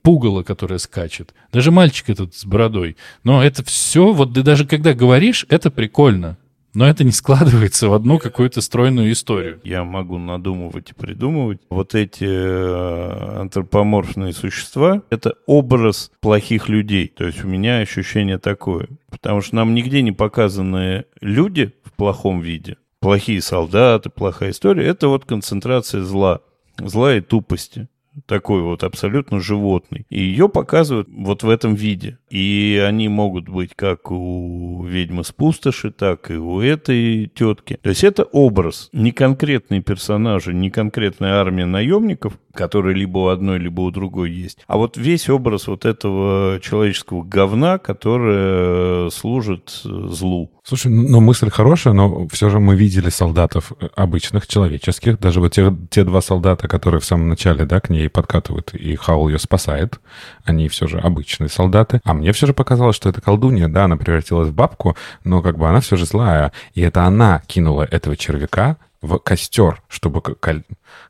пугало, которое скачет. Даже мальчик этот с бородой. Но это все, вот ты даже когда говоришь, это прикольно но это не складывается в одну какую-то стройную историю. Я могу надумывать и придумывать. Вот эти э, антропоморфные существа — это образ плохих людей. То есть у меня ощущение такое. Потому что нам нигде не показаны люди в плохом виде. Плохие солдаты, плохая история — это вот концентрация зла. Зла и тупости такой вот абсолютно животный. И ее показывают вот в этом виде. И они могут быть как у ведьмы с пустоши, так и у этой тетки. То есть это образ, не конкретные персонажи, не конкретная армия наемников, который либо у одной, либо у другой есть. А вот весь образ вот этого человеческого говна, которое служит злу. Слушай, ну мысль хорошая, но все же мы видели солдатов э, обычных, человеческих. Даже вот те, те два солдата, которые в самом начале, да, к ней подкатывают, и Хаул ее спасает, они все же обычные солдаты. А мне все же показалось, что это колдунья, да, она превратилась в бабку, но как бы она все же злая. И это она кинула этого червяка в костер, чтобы каль...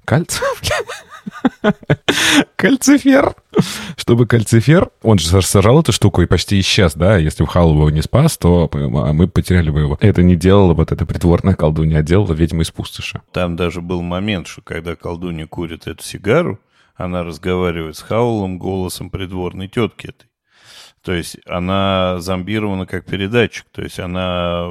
кальций... Кальцифер. Чтобы кальцифер, он же сажал эту штуку и почти исчез, да? Если бы Халу его не спас, то мы потеряли бы его. Это не делала вот эта притворная колдунья, а делала ведьма из пустоши. Там даже был момент, что когда колдунья курит эту сигару, она разговаривает с Хаулом голосом придворной тетки этой. То есть она зомбирована как передатчик. То есть она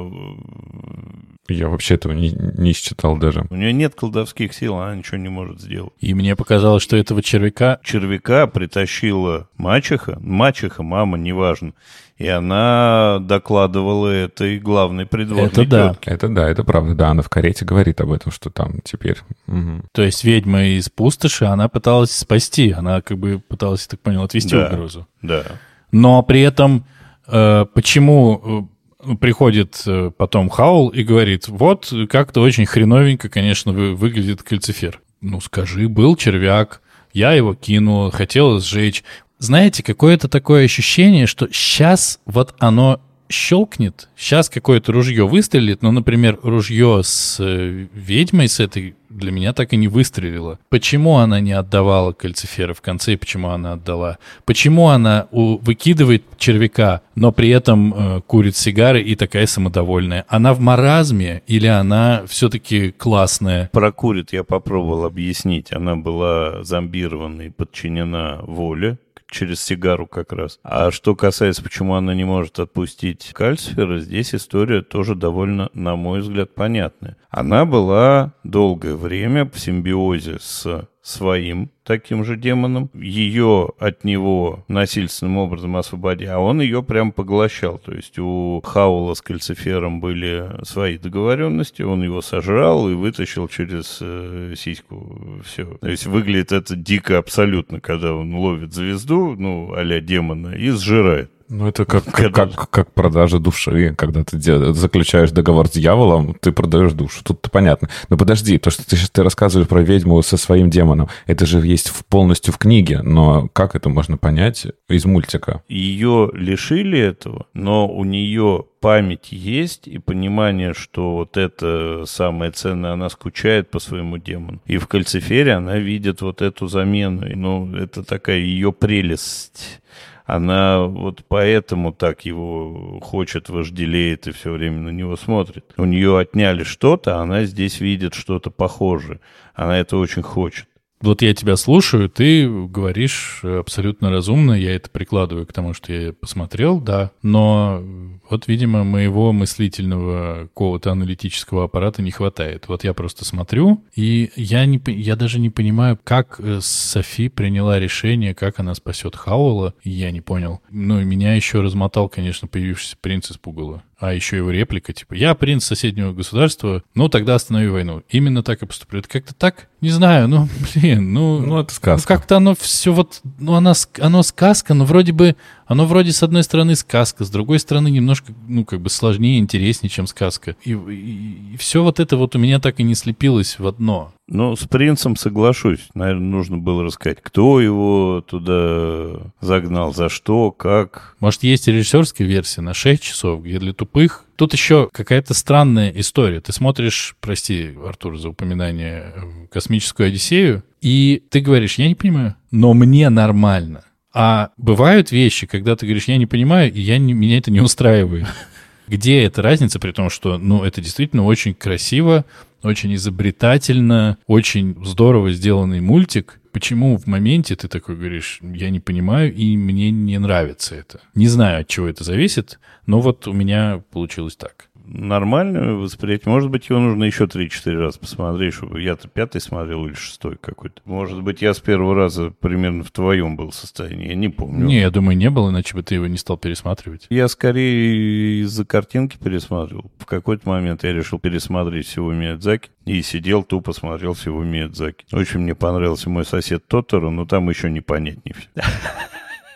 я вообще этого не, не считал даже. У нее нет колдовских сил, она ничего не может сделать. И мне показалось, что этого червяка... Червяка притащила мачеха, мачеха, мама, неважно. И она докладывала этой главной придворной Это да. тетке. Это да, это правда. Да, она в карете говорит об этом, что там теперь... Угу. То есть ведьма из пустоши, она пыталась спасти. Она как бы пыталась, я так понял, отвести да, угрозу. Да. Но при этом э, почему приходит э, потом Хаул и говорит, вот как-то очень хреновенько, конечно, выглядит кальцифер. Ну, скажи, был червяк, я его кинул, хотел сжечь. Знаете, какое-то такое ощущение, что сейчас вот оно щелкнет, сейчас какое-то ружье выстрелит, но, например, ружье с э, ведьмой, с этой, для меня так и не выстрелило. Почему она не отдавала кальцифера в конце, и почему она отдала? Почему она у, выкидывает червяка, но при этом э, курит сигары и такая самодовольная? Она в маразме или она все-таки классная? Про курит я попробовал объяснить. Она была зомбирована и подчинена воле через сигару как раз. А что касается, почему она не может отпустить Кальцифера, здесь история тоже довольно, на мой взгляд, понятная. Она была долгое время в симбиозе с своим таким же демоном, ее от него насильственным образом освободя, а он ее прям поглощал. То есть у Хаула с Кальцифером были свои договоренности, он его сожрал и вытащил через э, сиську все. То есть выглядит это дико абсолютно, когда он ловит звезду, ну, а демона, и сжирает. Ну, это как, как, как, как продажа души. Когда ты заключаешь договор с дьяволом, ты продаешь душу. Тут понятно. Но подожди, то, что ты сейчас ты рассказываешь про ведьму со своим демоном, это же есть в, полностью в книге. Но как это можно понять из мультика? Ее лишили этого, но у нее память есть и понимание, что вот это самое ценное, она скучает по своему демону. И в Кальцифере она видит вот эту замену. Ну, это такая ее прелесть она вот поэтому так его хочет, вожделеет и все время на него смотрит. У нее отняли что-то, а она здесь видит что-то похожее. Она это очень хочет. Вот я тебя слушаю, ты говоришь абсолютно разумно, я это прикладываю к тому, что я посмотрел, да, но вот, видимо, моего мыслительного какого-то аналитического аппарата не хватает. Вот я просто смотрю, и я, не, я даже не понимаю, как э, Софи приняла решение, как она спасет Хаула, я не понял. Ну, и меня еще размотал, конечно, появившийся принц из Пугала. А еще его реплика, типа, я принц соседнего государства, ну тогда останови войну. Именно так и поступлю. Это как-то так? Не знаю, ну, блин, ну... Ну, это сказка. Ну, как-то оно все вот, ну, оно, оно сказка, но вроде бы, оно вроде с одной стороны сказка, с другой стороны немножко, ну, как бы сложнее, интереснее, чем сказка. И, и, и все вот это вот у меня так и не слепилось в одно. Ну, с принцем соглашусь. Наверное, нужно было рассказать, кто его туда загнал, за что, как. Может, есть режиссерская версия на 6 часов, где для тупых. Тут еще какая-то странная история. Ты смотришь, прости, Артур, за упоминание э, космическую Одиссею, и ты говоришь, я не понимаю, но мне нормально. А бывают вещи, когда ты говоришь, я не понимаю, и я не, меня это не устраивает. Где эта разница, при том, что, ну, это действительно очень красиво, очень изобретательно, очень здорово сделанный мультик. Почему в моменте ты такой говоришь, я не понимаю, и мне не нравится это? Не знаю, от чего это зависит, но вот у меня получилось так. Нормальное восприятие. Может быть, его нужно еще 3-4 раза посмотреть, чтобы я-то пятый смотрел или шестой какой-то. Может быть, я с первого раза примерно в твоем был состоянии, я не помню. Не, я думаю, не было, иначе бы ты его не стал пересматривать. Я скорее из-за картинки пересматривал. В какой-то момент я решил пересмотреть всего Миядзаки и сидел, тупо смотрел всего Миядзаки. Очень мне понравился мой сосед Тоторо, но там еще непонятнее все.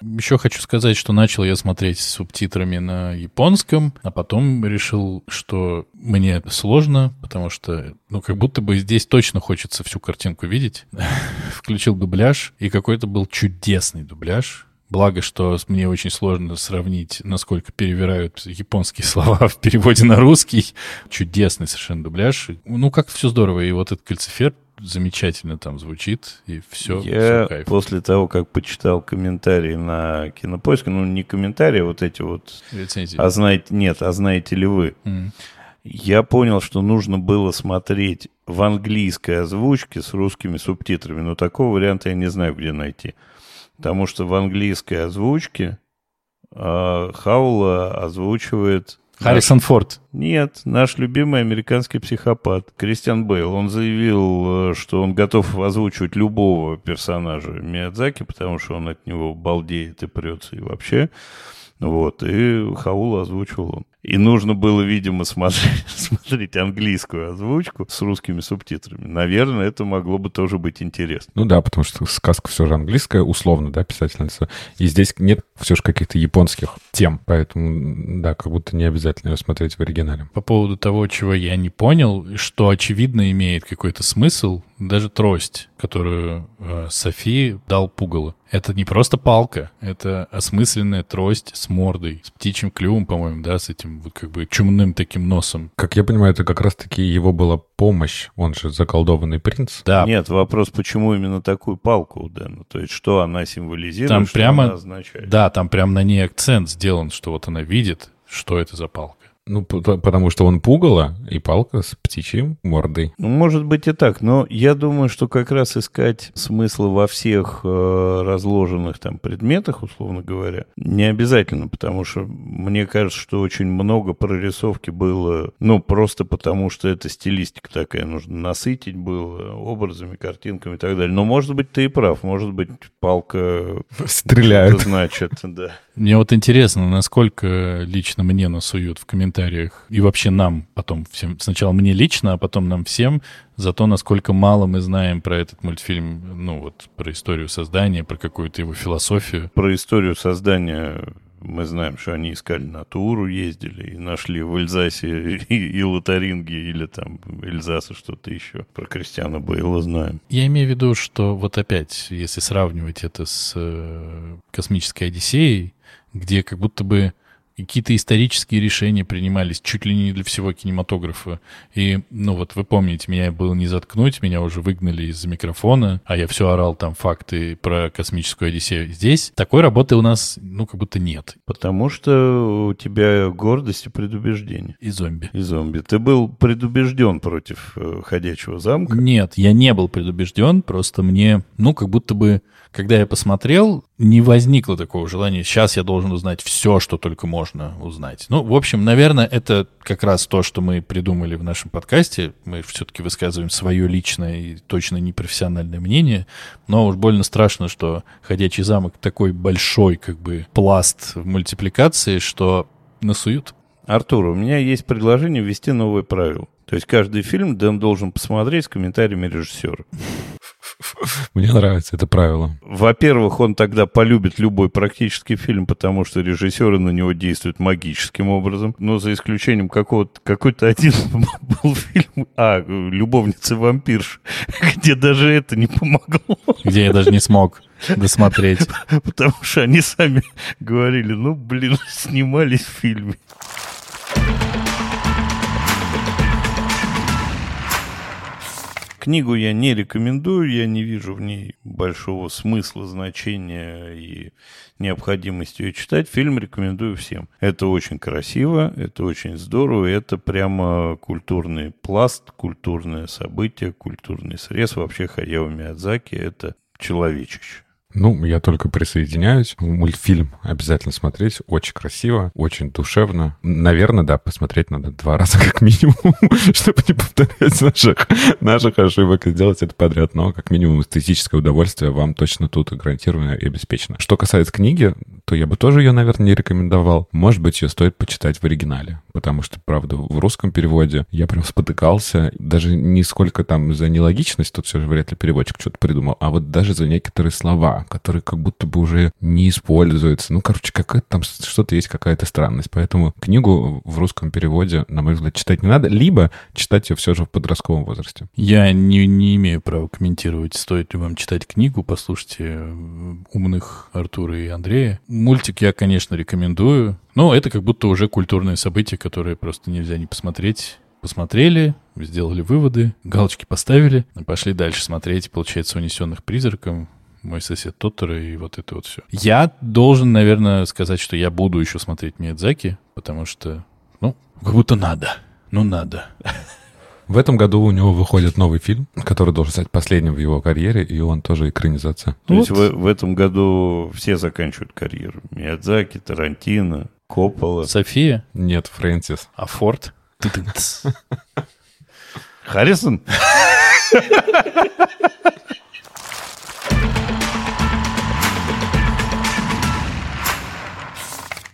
Еще хочу сказать, что начал я смотреть с субтитрами на японском, а потом решил, что мне сложно, потому что, ну, как будто бы здесь точно хочется всю картинку видеть. Включил дубляж, и какой-то был чудесный дубляж. Благо, что мне очень сложно сравнить, насколько перевирают японские слова в переводе на русский. Чудесный совершенно дубляж. Ну, как все здорово. И вот этот кальцифер замечательно там звучит, и все, Я все после того, как почитал комментарии на Кинопоиске, ну, не комментарии, а вот эти вот... Рецензии. А знаете, нет, а знаете ли вы? Mm. Я понял, что нужно было смотреть в английской озвучке с русскими субтитрами, но такого варианта я не знаю, где найти. Потому что в английской озвучке э, Хаула озвучивает Харрисон Форд. Нет, наш любимый американский психопат Кристиан Бейл. Он заявил, э, что он готов озвучивать любого персонажа Миядзаки, потому что он от него балдеет и прется и вообще. Вот, и Хаул озвучивал он. И нужно было, видимо, смотреть, смотреть английскую озвучку с русскими субтитрами. Наверное, это могло бы тоже быть интересно. Ну да, потому что сказка все же английская, условно, да, писательница. И здесь нет все же каких-то японских тем, поэтому, да, как будто не обязательно ее смотреть в оригинале. По поводу того, чего я не понял, что очевидно имеет какой-то смысл, даже трость, которую э, Софи дал пугало. Это не просто палка, это осмысленная трость с мордой, с птичьим клювом, по-моему, да, с этим вот как бы чумным таким носом. Как я понимаю, это как раз-таки его была помощь, он же заколдованный принц. Да. Нет, вопрос, почему именно такую палку у Дэна? То есть, что она символизирует, там что прямо, она означает? Да, там прям на ней акцент сделан, что вот она видит, что это за палка. Ну, потому что он пугало и палка с птичьим мордой. Ну, может быть и так, но я думаю, что как раз искать смысл во всех э, разложенных там предметах, условно говоря, не обязательно, потому что мне кажется, что очень много прорисовки было, ну, просто потому что это стилистика такая, нужно насытить было образами, картинками и так далее. Но, может быть, ты и прав, может быть, палка... Стреляет. Значит, да. Мне вот интересно, насколько лично мне насуют в комментариях, и вообще нам потом всем, сначала мне лично, а потом нам всем, за то, насколько мало мы знаем про этот мультфильм, ну вот, про историю создания, про какую-то его философию. Про историю создания мы знаем, что они искали натуру, ездили и нашли в Эльзасе и, и Лотаринге или там Эльзаса что-то еще. Про Кристиана Бейла знаем. Я имею в виду, что вот опять, если сравнивать это с э, «Космической Одиссеей», где как будто бы какие-то исторические решения принимались чуть ли не для всего кинематографа. И, ну вот вы помните, меня было не заткнуть, меня уже выгнали из микрофона, а я все орал там факты про космическую Одиссею. Здесь такой работы у нас, ну, как будто нет. Потому что у тебя гордость и предубеждение. И зомби. И зомби. Ты был предубежден против э, ходячего замка? Нет, я не был предубежден, просто мне, ну, как будто бы когда я посмотрел, не возникло такого желания, сейчас я должен узнать все, что только можно узнать. Ну, в общем, наверное, это как раз то, что мы придумали в нашем подкасте. Мы все-таки высказываем свое личное и точно непрофессиональное мнение. Но уж больно страшно, что «Ходячий замок» такой большой как бы пласт в мультипликации, что насуют. Артур, у меня есть предложение ввести новое правило. То есть каждый фильм Дэн должен посмотреть с комментариями режиссера. Мне нравится это правило. Во-первых, он тогда полюбит любой практический фильм, потому что режиссеры на него действуют магическим образом. Но за исключением какого-то, какой-то один был фильм, а, «Любовница вампирш», где даже это не помогло. Где я даже не смог досмотреть. Потому что они сами говорили, ну, блин, снимались в фильме. Книгу я не рекомендую, я не вижу в ней большого смысла, значения и необходимости ее читать. Фильм рекомендую всем. Это очень красиво, это очень здорово, это прямо культурный пласт, культурное событие, культурный срез. Вообще Хаяо Миядзаки — это человечище. Ну, я только присоединяюсь. Мультфильм обязательно смотреть. Очень красиво, очень душевно. Наверное, да, посмотреть надо два раза как минимум, чтобы не повторять наших, наших ошибок и сделать это подряд. Но как минимум эстетическое удовольствие вам точно тут гарантировано и обеспечено. Что касается книги, то я бы тоже ее, наверное, не рекомендовал. Может быть, ее стоит почитать в оригинале. Потому что, правда, в русском переводе я прям спотыкался. Даже не сколько там за нелогичность, тут все же вряд ли переводчик что-то придумал, а вот даже за некоторые слова, которые как будто бы уже не используются. Ну, короче, какая-то там что-то есть, какая-то странность. Поэтому книгу в русском переводе, на мой взгляд, читать не надо, либо читать ее все же в подростковом возрасте. Я не, не имею права комментировать, стоит ли вам читать книгу. Послушайте э, умных Артура и Андрея. Мультик я, конечно, рекомендую. Но это как будто уже культурное событие, которое просто нельзя не посмотреть посмотрели, сделали выводы, галочки поставили, пошли дальше смотреть, получается, «Унесенных призраком», мой сосед Тоттера и вот это вот все. Я должен, наверное, сказать, что я буду еще смотреть Миядзаки, потому что, ну, как будто надо. Ну, надо. В этом году у него выходит новый фильм, который должен стать последним в его карьере, и он тоже экранизация. То вот. есть в, в этом году все заканчивают карьеру. Миядзаки, Тарантино, Коппола. София? Нет, Фрэнсис. А Форд? Харрисон?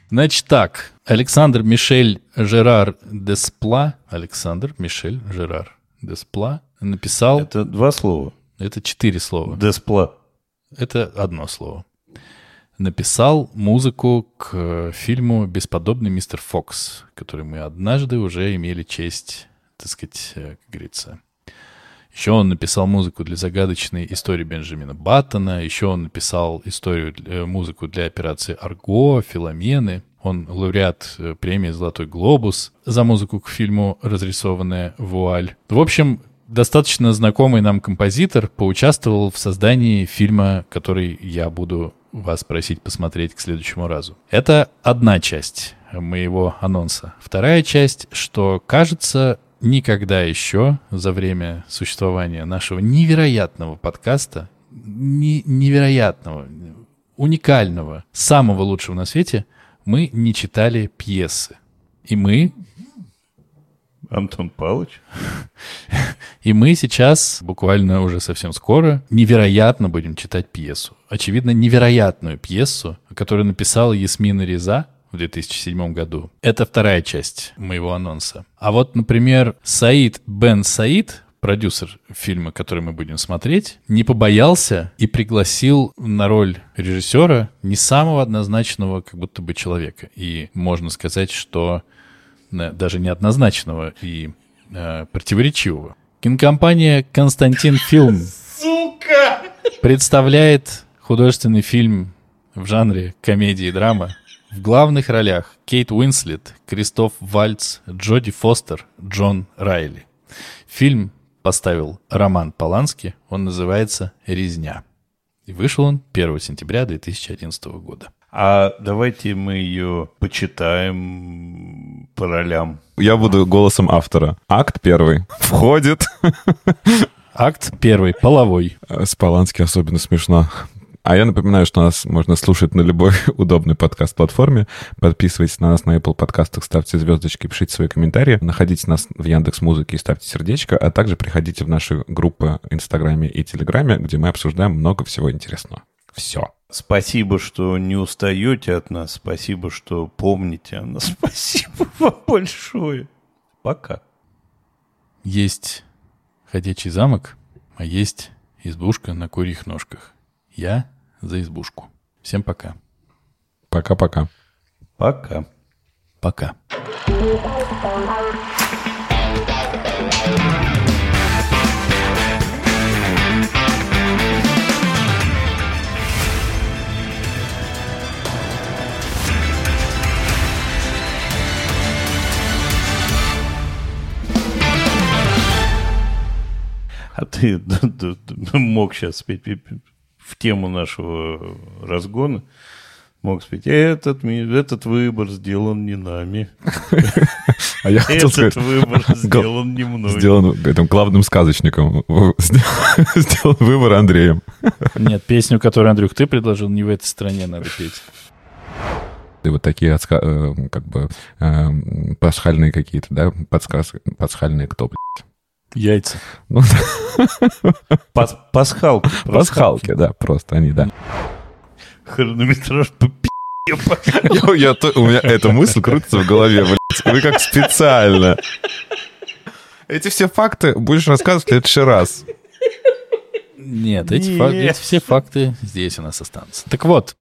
Значит так, Александр Мишель Жерар Деспла, Александр Мишель Жерар Деспла написал... Это два слова. Это четыре слова. Деспла. Это одно слово. Написал музыку к фильму «Бесподобный мистер Фокс», который мы однажды уже имели честь, так сказать, э, как говорится, еще он написал музыку для загадочной истории Бенджамина Баттона. Еще он написал историю, э, музыку для операции «Арго», «Филомены». Он лауреат э, премии «Золотой глобус» за музыку к фильму «Разрисованная вуаль». В общем, достаточно знакомый нам композитор поучаствовал в создании фильма, который я буду вас просить посмотреть к следующему разу. Это одна часть моего анонса. Вторая часть, что, кажется, никогда еще за время существования нашего невероятного подкаста, не, невероятного, уникального, самого лучшего на свете, мы не читали пьесы. И мы... Антон Павлович? И мы сейчас, буквально уже совсем скоро, невероятно будем читать пьесу. Очевидно, невероятную пьесу, которую написала Ясмина Реза, в 2007 году. Это вторая часть моего анонса. А вот, например, Саид Бен Саид, продюсер фильма, который мы будем смотреть, не побоялся и пригласил на роль режиссера не самого однозначного как будто бы человека. И можно сказать, что э, даже неоднозначного и э, противоречивого. Кинокомпания «Константин Фильм» Сука! представляет художественный фильм в жанре комедии и драма в главных ролях Кейт Уинслет, Кристоф Вальц, Джоди Фостер, Джон Райли. Фильм поставил Роман Полански, он называется «Резня». И вышел он 1 сентября 2011 года. А давайте мы ее почитаем по ролям. Я буду голосом автора. Акт первый. Входит. Акт первый. Половой. С Полански особенно смешно. А я напоминаю, что нас можно слушать на любой удобной подкаст-платформе. Подписывайтесь на нас на Apple подкастах, ставьте звездочки, пишите свои комментарии. Находите нас в Яндекс Музыке и ставьте сердечко, а также приходите в наши группы в Инстаграме и Телеграме, где мы обсуждаем много всего интересного. Все. Спасибо, что не устаете от нас. Спасибо, что помните о нас. Спасибо вам большое. Пока. Есть ходячий замок, а есть избушка на курьих ножках. Я за избушку. Всем пока. Пока-пока. Пока. Пока. А ты мог сейчас спеть в тему нашего разгона мог спеть. Этот, этот выбор сделан не нами. А я хотел сказать... Этот выбор сделан не мной. Сделан этим главным сказочником. Сделан выбор Андреем. Нет, песню, которую, Андрюх, ты предложил, не в этой стране надо петь. И вот такие э, как бы э, пасхальные какие-то, да, подсказки, пасхальные кто, блядь? Яйца. Ну, Пас пасхалки. Пасхалки, да, просто они, да. Хронометраж по я, я, У меня эта мысль крутится в голове, блядь. Вы как специально. Эти все факты будешь рассказывать в следующий раз. Нет, эти, Фак, эти все факты здесь у нас останутся. Так вот,